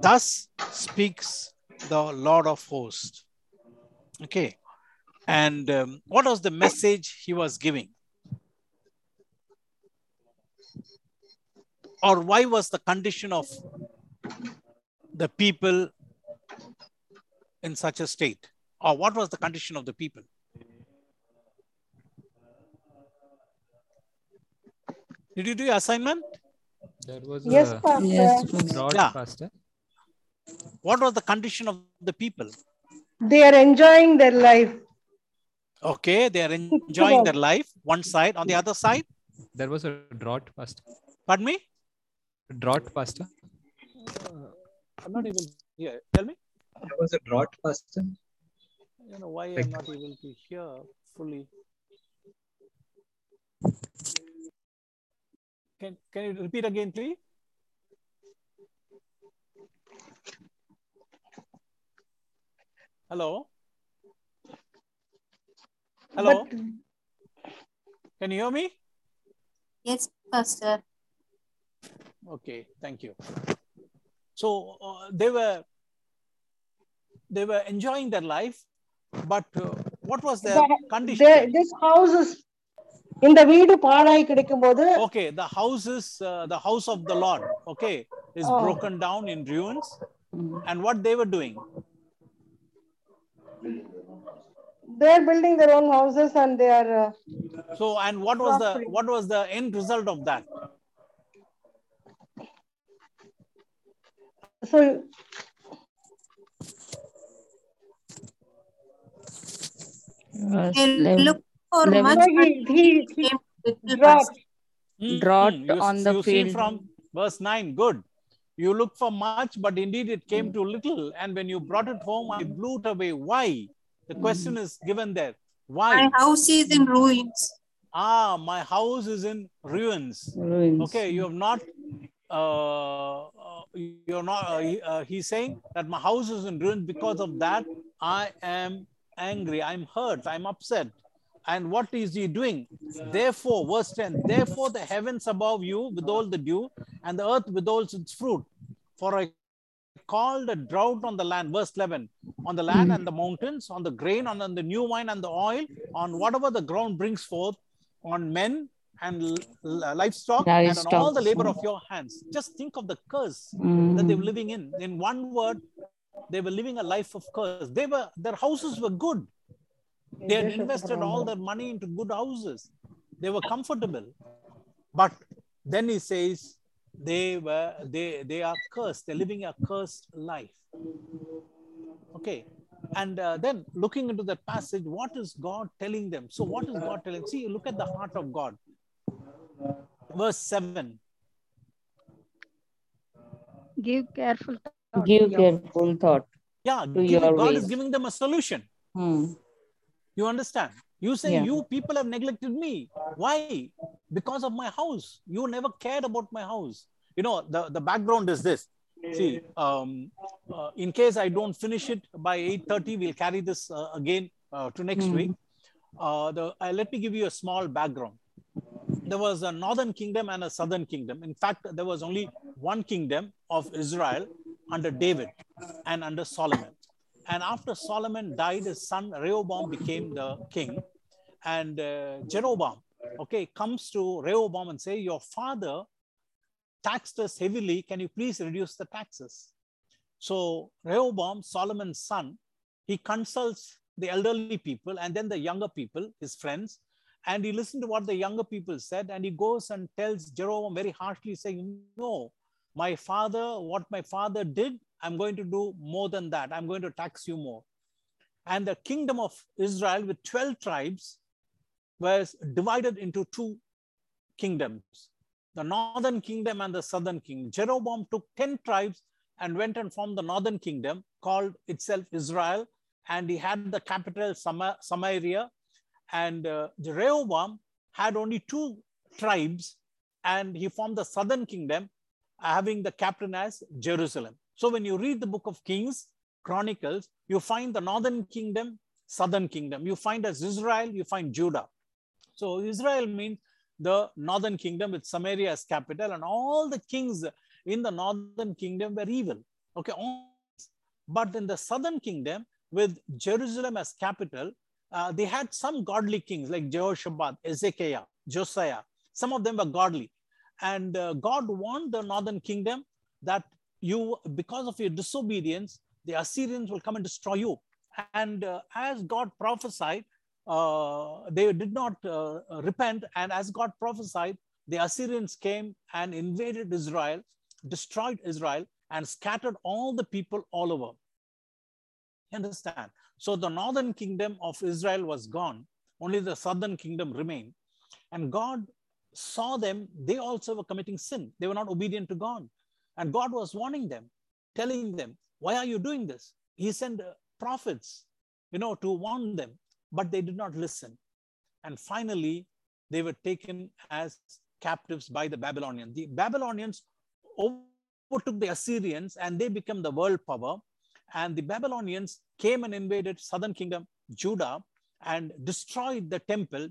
Thus speaks the Lord of hosts. Okay, and um, what was the message he was giving? Or why was the condition of the people in such a state? Or what was the condition of the people? Did you do your assignment? There was Yes, a Pastor. Yes, Pastor. Yeah. Pastor. What was the condition of the people? They are enjoying their life. Okay, they are enjoying their life, one side. On the other side, There was a drought, Pastor. pardon me? Drought, Pastor. Uh, I'm not even here. Tell me. There was a drought, Pastor. You know why I'm not able to hear fully. Can, can you repeat again, please? Hello? Hello? But Can you hear me? Yes, Pastor. Okay, thank you. So uh, they were they were enjoying their life, but uh, what was their the- condition? they- this house is இந்த வீடு பாழாய் கிடைக்கும்போது okay the house is uh, the house of the lord okay is Oh. broken down in ruins Mm. and what they were doing they're building their own houses and they are uh, so and what was the what was the end result of that so They look for level- much, so but he, he, it he came little, drought Pastor. Hmm, hmm. You- on the you see field. from verse 9 good you look for much but indeed it came Hmm. to little. And when you brought it home i blew it away. Why? The question Hmm. is given there. Why? My house is in ruins. ah my house is in ruins. Ruins. okay you have not uh, uh, you're not uh, he- uh, he's saying that my house is in ruins. Because of that i am angry. I'm hurt. I'm upset and what is he doing? Therefore verse 10 therefore the heavens above you withhold the dew and the earth withholds its fruit. For i called a drought on the land verse 11 on the land and the mountains on the grain and on the new wine and the oil on whatever the ground brings forth on men and l- l- livestock, and on all the labor of your hands. Just think of the curse that they were Mm. living in. In one word they were living a life of curse. They were their houses were good they had invested all their money into good houses. They were comfortable. But then he says they were they they are cursed. They're living a cursed life. Okay. And uh, then looking into that passage what is god telling them? So what is god telling? See look at the heart of god. Verse 7 Give careful thought. Give careful thought. yeah To give- your god is giving them a solution. Hmm. You understand? You say, Yeah. You people have neglected me. Why? Because of my house. You never cared about my house. You know, the, the background is this. See, um, uh, in case I don't finish it by 8.30, we'll carry this uh, again uh, to next Hmm. week. Uh, the, uh, let me give you a small background. There was a northern kingdom and a southern kingdom. In fact, there was only one kingdom of Israel under David and under Solomon. And after Solomon died, his son Rehoboam became the king. and uh, Jeroboam, okay, comes to Rehoboam and say, your father taxed us heavily. Can you please reduce the taxes? So Rehoboam, Solomon's son, he consults the elderly people and then the younger people, his friends, and he listened to what the younger people said and he goes and tells Jeroboam very harshly saying, no, my father, what my father did, I'm going to do more than that. I'm going to tax you more. And the kingdom of Israel with 12 tribes was divided into two kingdoms, the northern kingdom and the southern kingdom. Jeroboam took 10 tribes and went and formed the northern kingdom called itself Israel. And he had the capital Samaria. And uh, had only two tribes and he formed the southern kingdom having the captain as Jerusalem. So when you read the book of Kings, Chronicles, you find the northern kingdom, southern kingdom. You find as Israel, you find Judah. So Israel means the northern kingdom with Samaria as capital, and all the kings in the northern kingdom were evil. Okay, but in the southern kingdom with Jerusalem as capital, uh, they had some godly kings like Jehoshaphat, Hezekiah, Josiah. Some of them were godly. And uh, God warned the northern kingdom that you, because of your disobedience, the Assyrians will come and destroy you. And uh, as God prophesied, uh, they did not uh, repent. And as God prophesied, the Assyrians came and invaded Israel, destroyed Israel, and scattered all the people all over. You understand? So the northern kingdom of Israel was gone, only the southern kingdom remained. And God saw them, they also were committing sin. They were not obedient to God. And God was warning them, telling them, Why are you doing this? He sent uh, prophets, you know, to warn them, but they did not listen. And finally, they were taken as captives by the Babylonians. The Babylonians overtook the Assyrians and they became the world power. And the Babylonians came and invaded southern kingdom, Judah, and destroyed the temple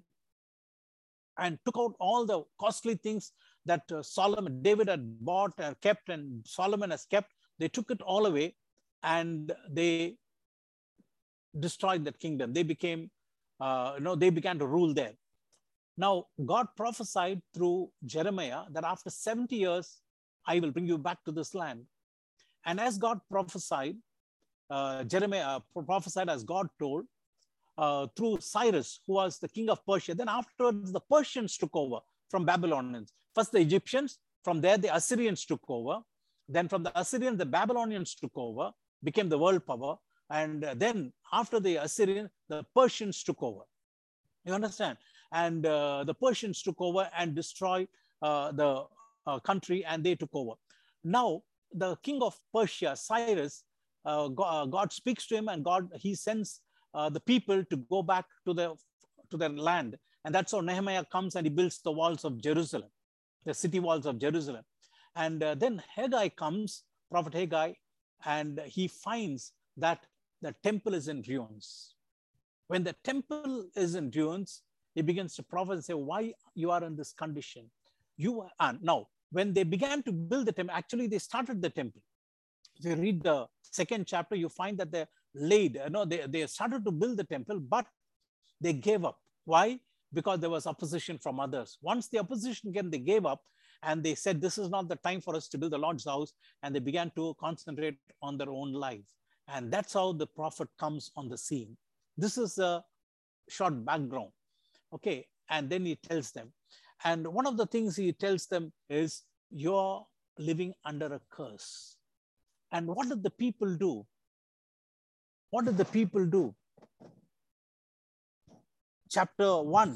and took out all the costly things that uh, Solomon, David had bought and kept, and Solomon has kept. They took it all away and they destroyed that kingdom. They became, uh, you know, they began to rule there. Now, God prophesied through Jeremiah that after 70 years, I will bring you back to this land. And as God prophesied, uh, Jeremiah uh, prophesied as God told, uh, through Cyrus, who was the king of Persia. Then afterwards, the Persians took over from Babylonians. First the Egyptians, from there the Assyrians took over. Then from the Assyrians, the Babylonians took over, became the world power. And then after the Assyrian, the Persians took over. You understand? And uh, the Persians took over and destroyed uh, the uh, country and they took over. Now, the king of Persia, Cyrus, uh, God, uh, God, speaks to him and God, he sends uh, the people to go back to their, to their land. And that's how Nehemiah comes and he builds the walls of Jerusalem, the city walls of Jerusalem. And uh, then Haggai comes, Prophet Haggai, and he finds that the temple is in ruins. When the temple is in ruins, he begins to prophesy and say, why you are in this condition? You are now, when they began to build the temple, actually they started the temple. If you read the second chapter, you find that the laid, you know, they, they started to build the temple, but they gave up. Why? Because there was opposition from others. Once the opposition came, they gave up and they said, this is not the time for us to build the Lord's house. And they began to concentrate on their own life. And that's how the prophet comes on the scene. This is a short background. Okay. And then he tells them. And one of the things he tells them is, you're living under a curse. And what did the people do? What did the people do? Chapter 1,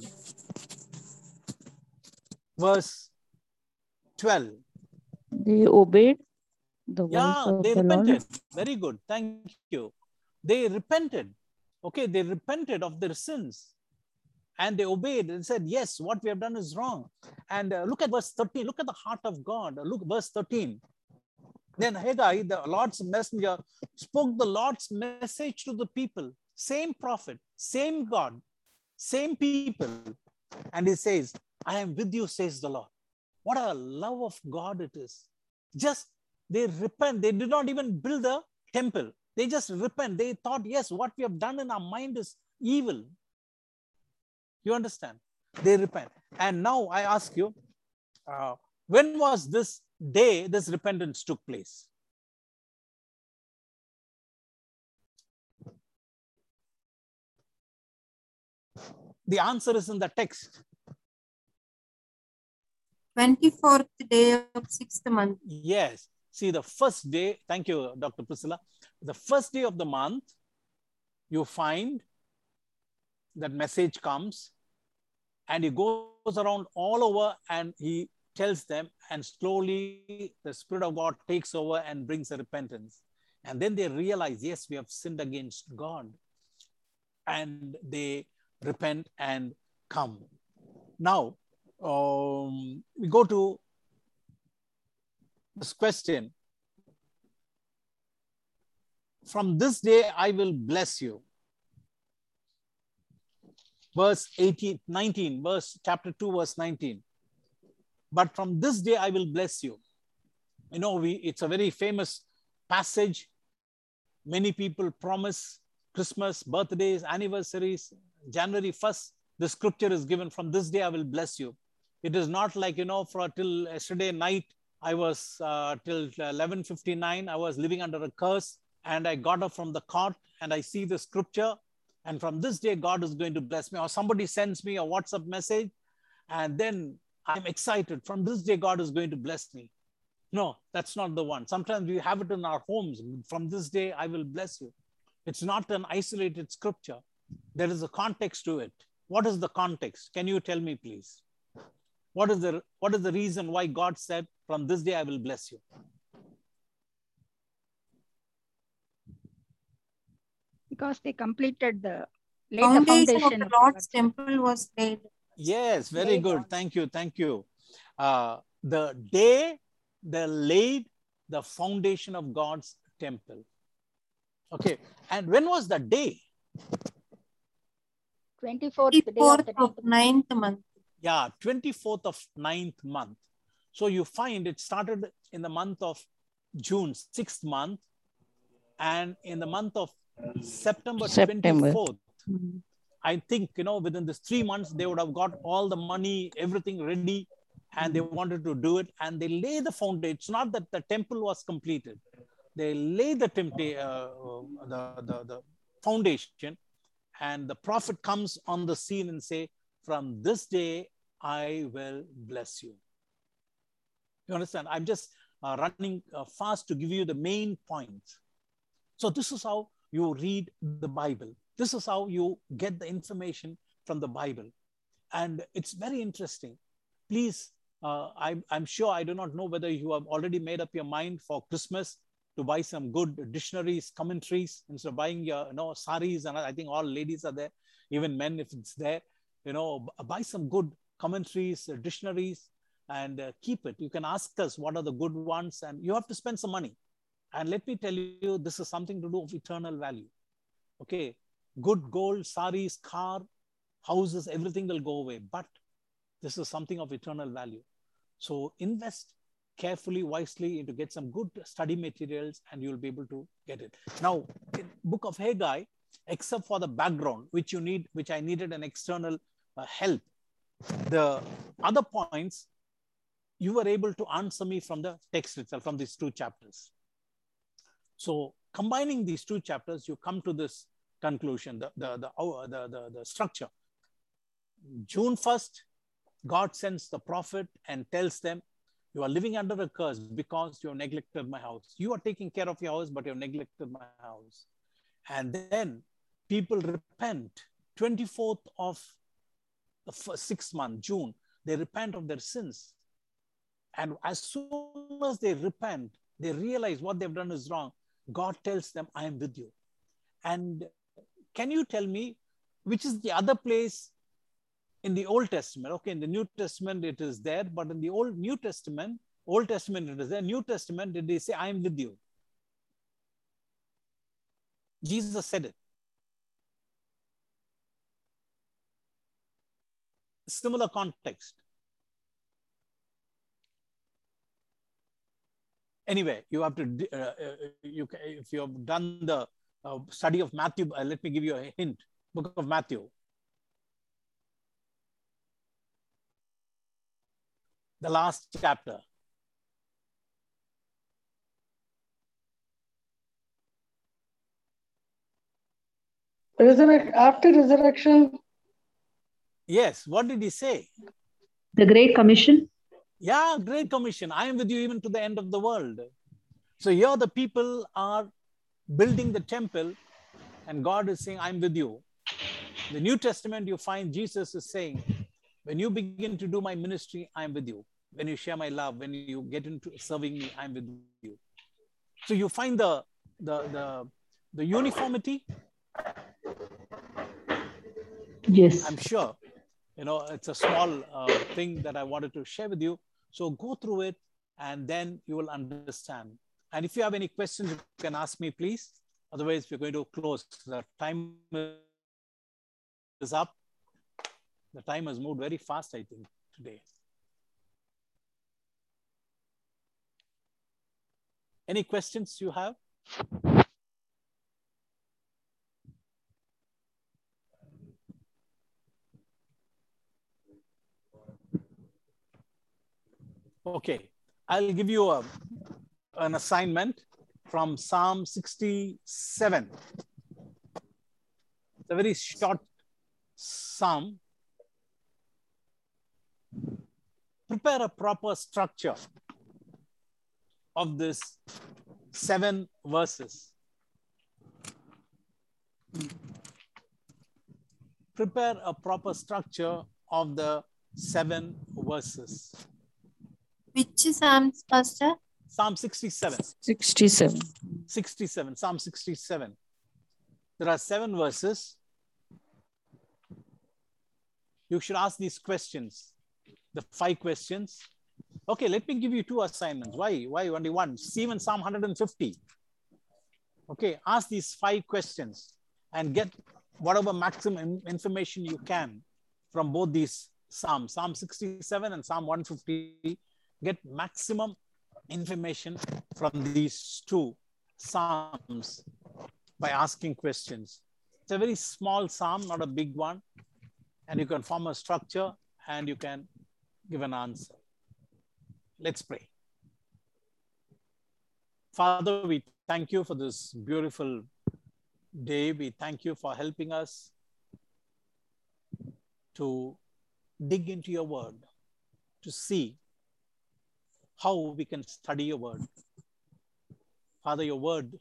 verse 12. They obeyed the Yeah, they the Lord. repented. Very good. Thank you. They repented. Okay, they repented of their sins and they obeyed and said, Yes, what we have done is wrong. And uh, look at verse 13. Look at the heart of God. Look, verse 13. Then Haggai, the Lord's messenger, spoke the Lord's message to the people. Same prophet, same God, same people. And he says, I am with you, says the Lord. What a love of God it is. Just they repent. They did not even build a temple. They just repent. They thought, yes, what we have done in our mind is evil. You understand? They repent. And now I ask you, uh, when was this day this repentance took place? The answer is in the text. 24th day of sixth month. Yes. See, the first day, thank you, Dr. Priscilla. The first day of the month, you find that message comes and he goes around all over and he tells them, and slowly the Spirit of God takes over and brings a repentance. And then they realize, yes, we have sinned against God. And they repent and come. Now, um, we go to this question. From this day, I will bless you. Verse 18, 19, verse chapter 2, verse 19. But from this day, I will bless you. You know, we it's a very famous passage. Many people promise Christmas, birthdays, anniversaries, January 1st, the scripture is given from this day I will bless you. It is not like, you know, for till yesterday night, I was uh, till 11.59, I was living under a curse and I got up from the cot and I see the scripture and from this day, God is going to bless me. Or somebody sends me a WhatsApp message and then I'm excited. From this day, God is going to bless me. No, that's not the one. Sometimes we have it in our homes. From this day, I will bless you. It's not an isolated scripture. There is a context to it. What is the context? Can you tell me, please? What is the what is the reason why God said, "From this day I will bless you"? Because they completed the laid the Foundation of foundation the Lord's the temple was laid. Yes, very Laid good. on. Thank you. Thank you. Uh, the day they laid the foundation of God's temple. Okay. And when was the day? 24th day of 24th the of ninth month. Yeah, 24th of ninth month. So you find it started in the month of June, sixth month, and in the month of September, September. 24th. Mm. I think, you know, within this three months, they would have got all the money, everything ready, and they wanted to do it. And they lay the foundation. It's not that the temple was completed. They lay the, temple, uh, the, the, the foundation, and the prophet comes on the scene and say, from this day, I will bless you. You understand? I'm just uh, running uh, fast to give you the main points. So this is how you read the Bible. This is how you get the information from the Bible. And it's very interesting. Please, uh, I, I'm sure I do not know whether you have already made up your mind for Christmas to buy some good dictionaries, commentaries, instead of buying your you know, saris. And I think all ladies are there, even men if it's there. You know, buy some good commentaries, uh, dictionaries, and uh, keep it. You can ask us what are the good ones, and you have to spend some money. And let me tell you, this is something to do of eternal value. Okay, good gold, saris, car, houses, everything will go away. But this is something of eternal value. So invest carefully, wisely into get some good study materials, and you'll be able to get it. Now, Book of Haggai, except for the background, which you need, which I needed an external uh, help, the other points you were able to answer me from the text itself, from these two chapters. So combining these two chapters, you come to this conclusion, the, the, the, oh, the, the, the structure. June 1st, God sends the prophet and tells them, You are living under a curse because you have neglected my house. You are taking care of your house, but you have neglected my house. And then people repent. 24th of the sixth month, June, they repent of their sins. And as soon as they repent, they realize what they've done is wrong. God tells them, I am with you. And can you tell me which is the other place in the Old Testament? Okay, in the New Testament it is there, but in the Old New Testament, Old Testament it is there. New Testament, did they say, I am with you? Jesus said it. Similar context. anyway you have to uh, uh, you if you have done the uh, study of matthew uh, let me give you a hint book of matthew the last chapter. Resurrect, after resurrection, Yes, what did he say? The Great Commission. Yeah, Great Commission. I am with you even to the end of the world. So here the people are building the temple, and God is saying, I'm with you. The New Testament, you find Jesus is saying, when you begin to do my ministry, I'm with you. When you share my love, when you get into serving me, I'm with you. So you find the the the, the uniformity. Yes. I'm sure. You know, it's a small uh, thing that I wanted to share with you. So go through it and then you will understand. And if you have any questions, you can ask me, please. Otherwise, we're going to close. The time is up. The time has moved very fast, I think, today. Any questions you have? Okay, I'll give you a, an assignment from Psalm 67. It's a very short psalm. Prepare a proper structure of this seven verses. Prepare a proper structure of the seven verses. Which Psalms, um, Pastor? Psalm 67. 67. 67, Psalm 67. There are seven verses. You should ask these questions, the five questions. Okay, let me give you two assignments. Why? Why only one? Even Psalm 150. Okay, ask these five questions and get whatever maximum information you can from both these Psalms, Psalm 67 and Psalm 150. Get maximum information from these two psalms by asking questions. It's a very small psalm, not a big one, and you can form a structure and you can give an answer. Let's pray. Father, we thank you for this beautiful day. We thank you for helping us to dig into your word, to see how we can study your word. Father, your word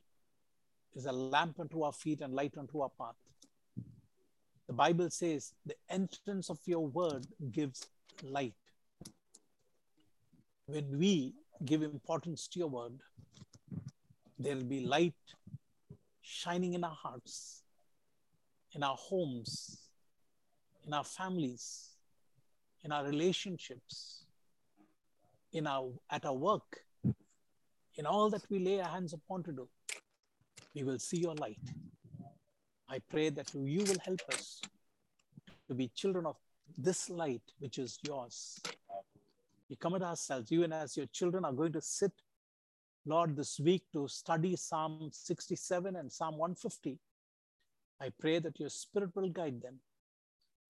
is a lamp unto our feet and light unto our path. The Bible says the entrance of your word gives light. When we give importance to your word, there will be light shining in our hearts, in our homes, in our families, in our relationships, in our at our work, in all that we lay our hands upon to do, we will see your light. I pray that you will help us to be children of this light which is yours. We commit ourselves, even as your children are going to sit, Lord, this week to study Psalm 67 and Psalm 150. I pray that your spirit will guide them.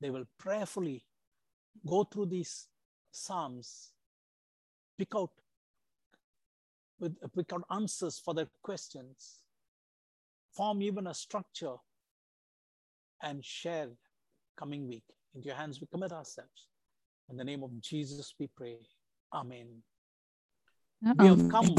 They will prayerfully go through these Psalms pick out with pick out answers for their questions, form even a structure, and share coming week. Into your hands we commit ourselves. In the name of Jesus we pray. Amen. We have come